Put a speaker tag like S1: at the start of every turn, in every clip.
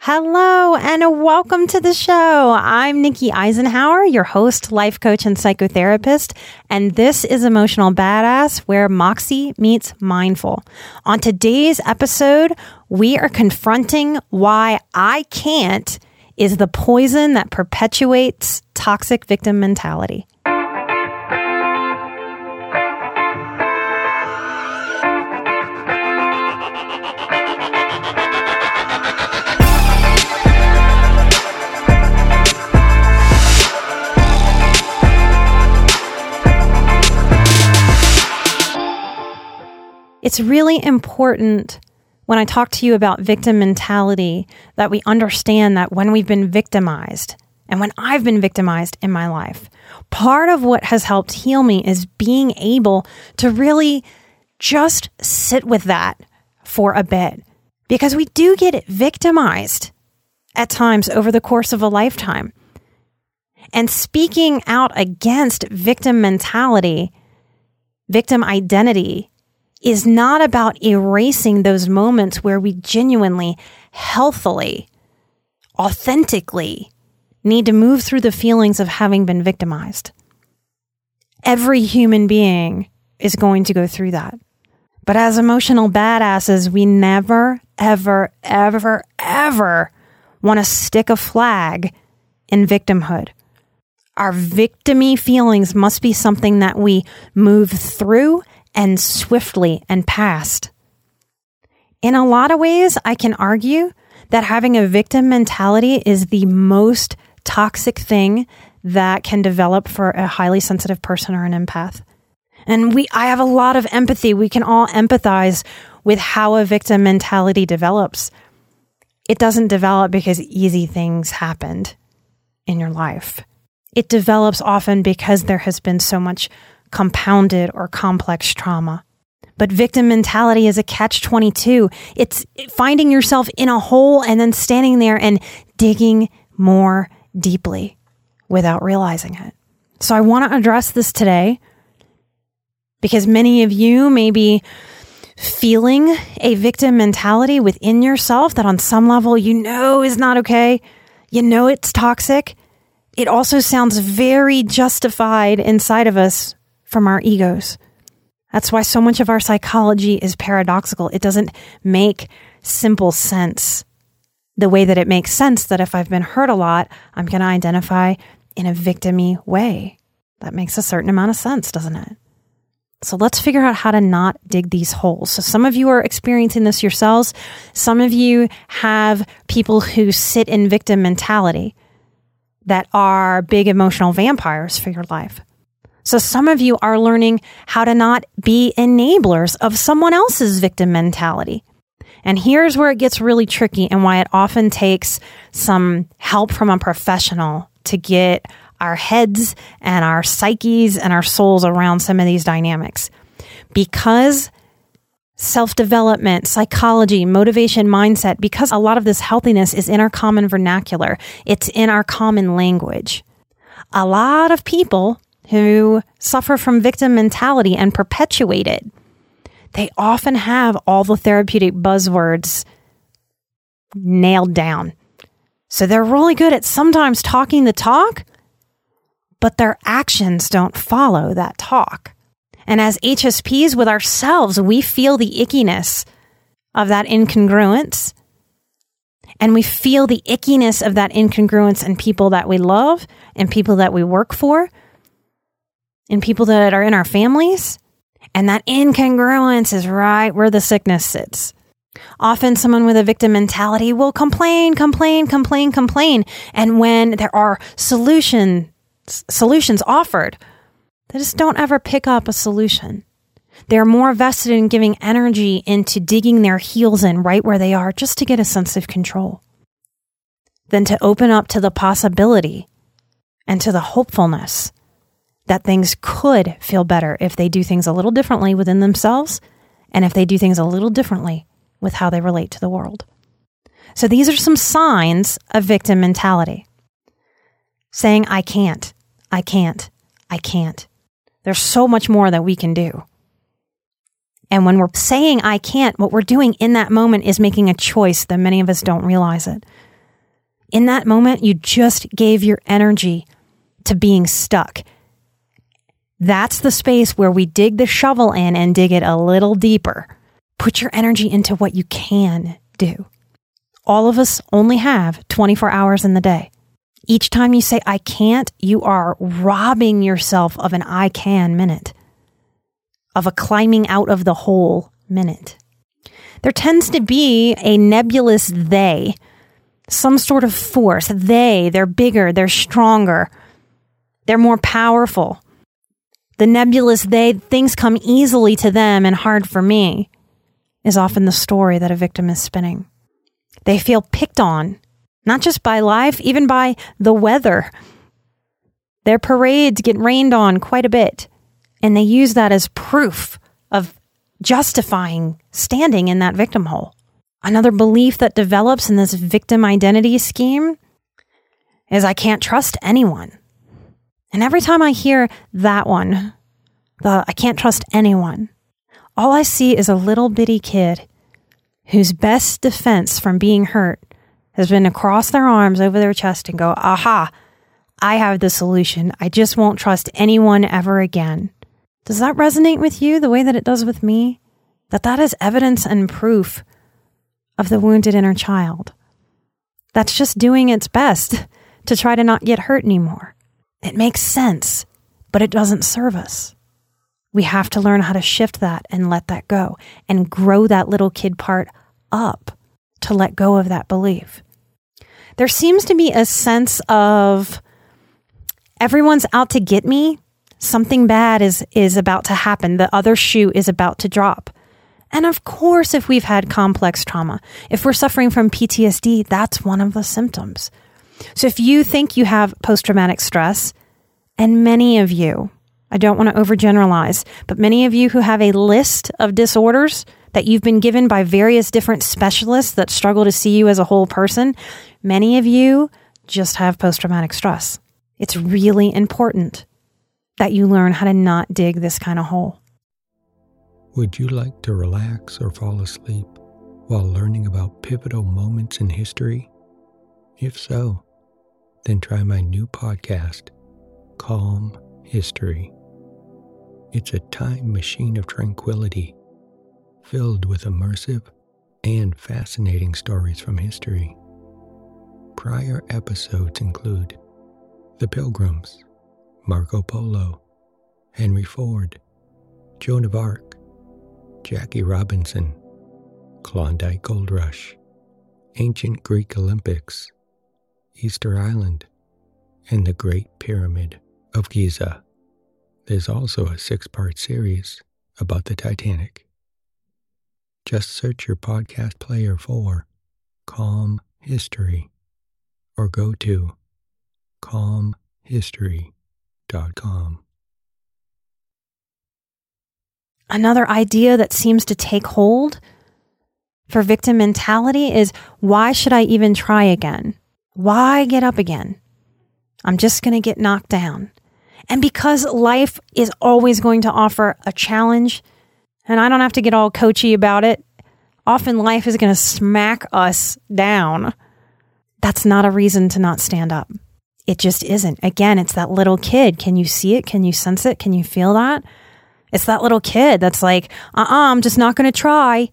S1: Hello and welcome to the show. I'm Nikki Eisenhauer, your host, life coach, and psychotherapist, and this is Emotional Badass, where Moxie meets mindful. On today's episode, we are confronting why I can't is the poison that perpetuates toxic victim mentality. It's really important when I talk to you about victim mentality that we understand that when we've been victimized and when I've been victimized in my life, part of what has helped heal me is being able to really just sit with that for a bit because we do get victimized at times over the course of a lifetime. And speaking out against victim mentality, victim identity, is not about erasing those moments where we genuinely, healthily, authentically need to move through the feelings of having been victimized. Every human being is going to go through that. But as emotional badasses, we never, ever, ever, ever want to stick a flag in victimhood. Our victimy feelings must be something that we move through and swiftly and past. In a lot of ways, I can argue that having a victim mentality is the most toxic thing that can develop for a highly sensitive person or an empath. And we, I have a lot of empathy. We can all empathize with how a victim mentality develops. It doesn't develop because easy things happened in your life. It develops often because there has been so much compounded or complex trauma. But victim mentality is a catch 22. It's finding yourself in a hole and then standing there and digging more deeply without realizing it. So I want to address this today because many of you may be feeling a victim mentality within yourself that on some level you know is not okay. You know it's toxic. It also sounds very justified inside of us from our egos. That's why so much of our psychology is paradoxical. It doesn't make simple sense the way that it makes sense that if I've been hurt a lot, I'm going to identify in a victimy way. That makes a certain amount of sense, doesn't it? So let's figure out how to not dig these holes. So some of you are experiencing this yourselves. Some of you have people who sit in victim mentality that are big emotional vampires for your life. So some of you are learning how to not be enablers of someone else's victim mentality. And here's where it gets really tricky and why it often takes some help from a professional to get our heads and our psyches and our souls around some of these dynamics. Because self development, psychology, motivation, mindset, because a lot of this healthiness is in our common vernacular, it's in our common language. A lot of people who suffer from victim mentality and perpetuate it. They often have all the therapeutic buzzwords nailed down. So they're really good at sometimes talking the talk, but their actions don't follow that talk. And as HSPs with ourselves, we feel the ickiness of that incongruence and we feel the ickiness of that incongruence in people that we love and people that we work for and people that are in our families. And that incongruence is right where the sickness sits. Often someone with a victim mentality will complain, complain, complain, complain. And when there are solution, solutions offered, they just don't ever pick up a solution. They're more vested in giving energy into digging their heels in right where they are just to get a sense of control than to open up to the possibility and to the hopefulness that things could feel better if they do things a little differently within themselves and if they do things a little differently with how they relate to the world. So these are some signs of victim mentality. Saying, I can't, I can't, I can't. There's so much more that we can do. And when we're saying I can't, what we're doing in that moment is making a choice that many of us don't realize it. In that moment, you just gave your energy to being stuck. That's the space where we dig the shovel in and dig it a little deeper. Put your energy into what you can do. All of us only have 24 hours in the day. Each time you say, I can't, you are robbing yourself of an I can minute of a climbing out of the hole minute. There tends to be a nebulous they, some sort of force. They, they're bigger, they're stronger, they're more powerful. The nebulous they, things come easily to them and hard for me, is often the story that a victim is spinning. They feel picked on, not just by life, even by the weather. Their parades get rained on quite a bit. And they use that as proof of justifying standing in that victim hole. Another belief that develops in this victim identity scheme is I can't trust anyone. And every time I hear that one, the I can't trust anyone, all I see is a little bitty kid whose best defense from being hurt has been to cross their arms over their chest and go, aha, I have the solution. I just won't trust anyone ever again. Does that resonate with you the way that it does with me? That that is evidence and proof of the wounded inner child. That's just doing its best to try to not get hurt anymore. It makes sense, but it doesn't serve us. We have to learn how to shift that and let that go and grow that little kid part up to let go of that belief. There seems to be a sense of everyone's out to get me something bad is is about to happen. The other shoe is about to drop. And of course, if we've had complex trauma, if we're suffering from PTSD, that's one of the symptoms. So if you think you have post traumatic stress, and many of you, I don't want to overgeneralize, but many of you who have a list of disorders that you've been given by various different specialists that struggle to see you as a whole person, many of you just have post traumatic stress. It's really important that you learn how to not dig this kind of hole.
S2: Would you like to relax or fall asleep while learning about pivotal moments in history? If so, then try my new podcast, Calm History. It's a time machine of tranquility filled with immersive and fascinating stories from history. Prior episodes include The Pilgrims, Marco Polo, Henry Ford, Joan of Arc, Jackie Robinson, Klondike Gold Rush, Ancient Greek Olympics, Easter Island, and the Great Pyramid of Giza. There's also a six part series about the Titanic. Just search your podcast player for Calm History or go to calmhistory.com
S1: Another idea that seems to take hold for victim mentality is why should I even try again? Why get up again? I'm just going to get knocked down. And because life is always going to offer a challenge, and I don't have to get all coachy about it, often life is going to smack us down. That's not a reason to not stand up it just isn't. Again, it's that little kid. Can you see it? Can you sense it? Can you feel that? It's that little kid that's like, uh uh-uh, uh, i am just not going to try.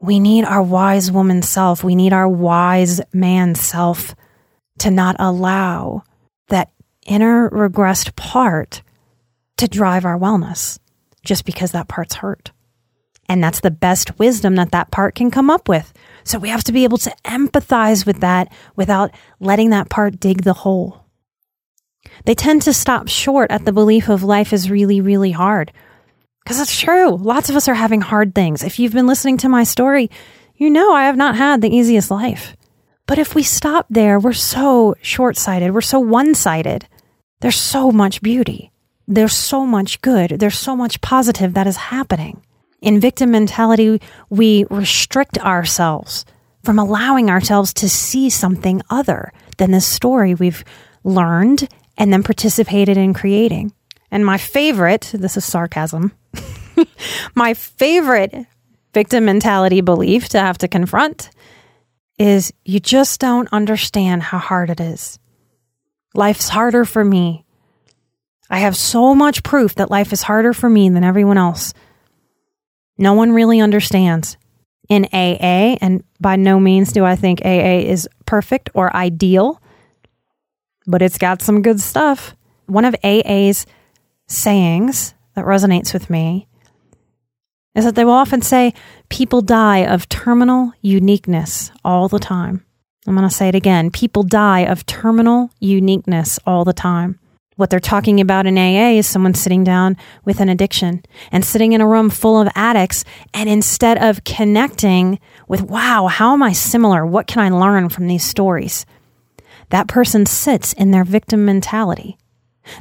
S1: We need our wise woman self. We need our wise man self to not allow that inner regressed part to drive our wellness just because that part's hurt. And that's the best wisdom that that part can come up with. So we have to be able to empathize with that without letting that part dig the hole. They tend to stop short at the belief of life is really, really hard. Because it's true. Lots of us are having hard things. If you've been listening to my story, you know I have not had the easiest life. But if we stop there, we're so short sighted. We're so one sided. There's so much beauty. There's so much good. There's so much positive that is happening. In victim mentality, we restrict ourselves from allowing ourselves to see something other than the story we've learned and then participated in creating. And my favorite, this is sarcasm, my favorite victim mentality belief to have to confront is you just don't understand how hard it is. Life's harder for me. I have so much proof that life is harder for me than everyone else. No one really understands. In AA, and by no means do I think AA is perfect or ideal, but it's got some good stuff. One of AA's sayings that resonates with me is that they will often say people die of terminal uniqueness all the time. I'm going to say it again. People die of terminal uniqueness all the time. What they're talking about in AA is someone sitting down with an addiction and sitting in a room full of addicts. And instead of connecting with, wow, how am I similar? What can I learn from these stories? That person sits in their victim mentality.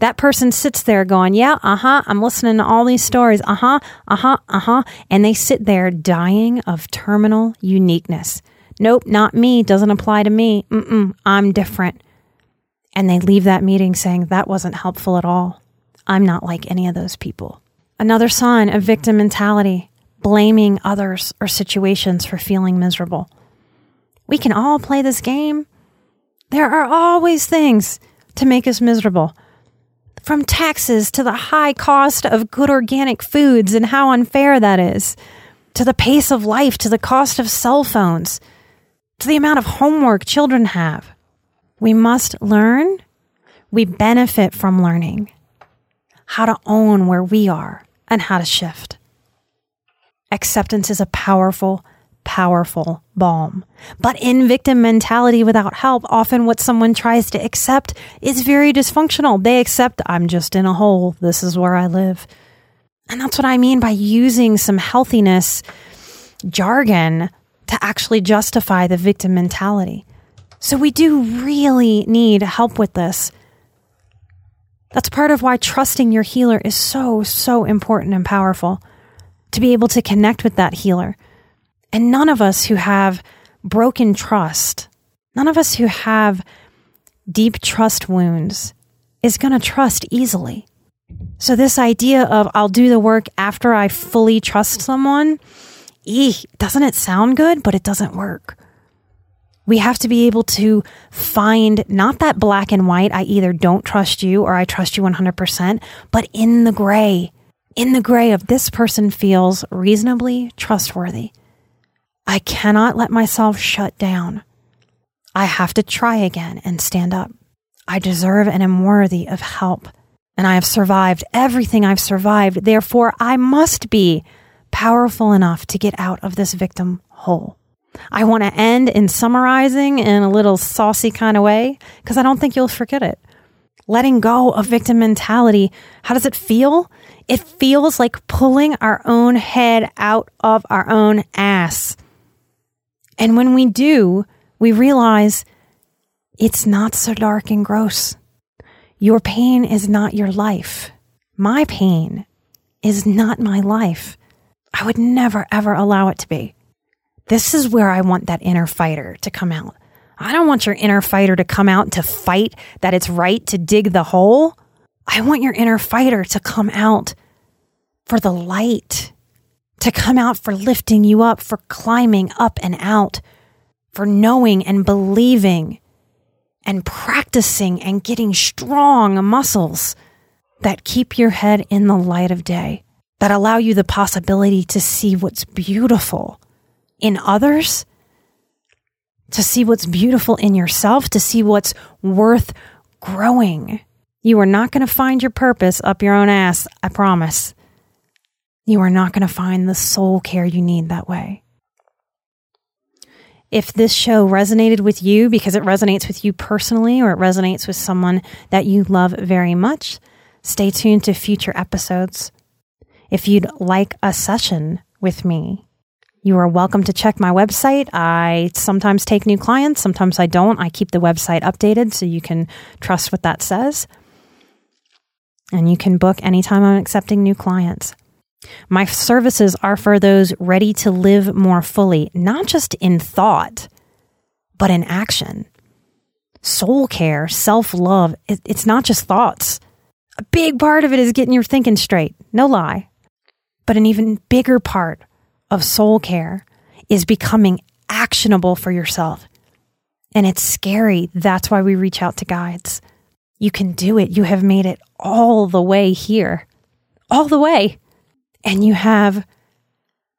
S1: That person sits there going, Yeah, uh huh, I'm listening to all these stories. Uh huh, uh huh, uh huh. And they sit there dying of terminal uniqueness. Nope, not me, doesn't apply to me. Mm-mm, I'm different. And they leave that meeting saying, That wasn't helpful at all. I'm not like any of those people. Another sign of victim mentality, blaming others or situations for feeling miserable. We can all play this game. There are always things to make us miserable from taxes to the high cost of good organic foods and how unfair that is, to the pace of life, to the cost of cell phones, to the amount of homework children have. We must learn, we benefit from learning how to own where we are and how to shift. Acceptance is a powerful powerful balm. But in victim mentality without help, often what someone tries to accept is very dysfunctional. They accept, I'm just in a hole. This is where I live. And that's what I mean by using some healthiness jargon to actually justify the victim mentality. So we do really need help with this. That's part of why trusting your healer is so, so important and powerful to be able to connect with that healer and none of us who have broken trust, none of us who have deep trust wounds is going to trust easily. So, this idea of I'll do the work after I fully trust someone, eek, doesn't it sound good? But it doesn't work. We have to be able to find not that black and white, I either don't trust you or I trust you 100%, but in the gray, in the gray of this person feels reasonably trustworthy. I cannot let myself shut down. I have to try again and stand up. I deserve and am worthy of help. And I have survived everything I've survived. Therefore, I must be powerful enough to get out of this victim hole. I want to end in summarizing in a little saucy kind of way because I don't think you'll forget it. Letting go of victim mentality, how does it feel? It feels like pulling our own head out of our own ass. And when we do, we realize it's not so dark and gross. Your pain is not your life. My pain is not my life. I would never, ever allow it to be. This is where I want that inner fighter to come out. I don't want your inner fighter to come out to fight that it's right to dig the hole. I want your inner fighter to come out for the light to come out for lifting you up, for climbing up and out, for knowing and believing and practicing and getting strong muscles that keep your head in the light of day, that allow you the possibility to see what's beautiful in others, to see what's beautiful in yourself, to see what's worth growing. You are not going to find your purpose up your own ass, I promise. You are not going to find the soul care you need that way. If this show resonated with you because it resonates with you personally or it resonates with someone that you love very much, stay tuned to future episodes. If you'd like a session with me, you are welcome to check my website. I sometimes take new clients, sometimes I don't. I keep the website updated so you can trust what that says. And you can book anytime I'm accepting new clients. My services are for those ready to live more fully, not just in thought, but in action. Soul care, self love, it's not just thoughts. A big part of it is getting your thinking straight, no lie. But an even bigger part of soul care is becoming actionable for yourself. And it's scary. That's why we reach out to guides. You can do it. You have made it all the way here, all the way and you have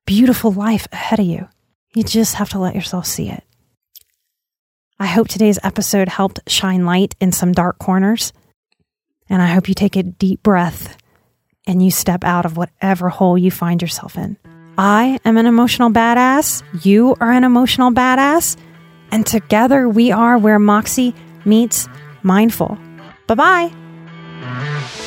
S1: beautiful life ahead of you. You just have to let yourself see it. I hope today's episode helped shine light in some dark corners. And I hope you take a deep breath and you step out of whatever hole you find yourself in. I am an emotional badass. You are an emotional badass. And together we are where Moxie meets mindful. Bye bye.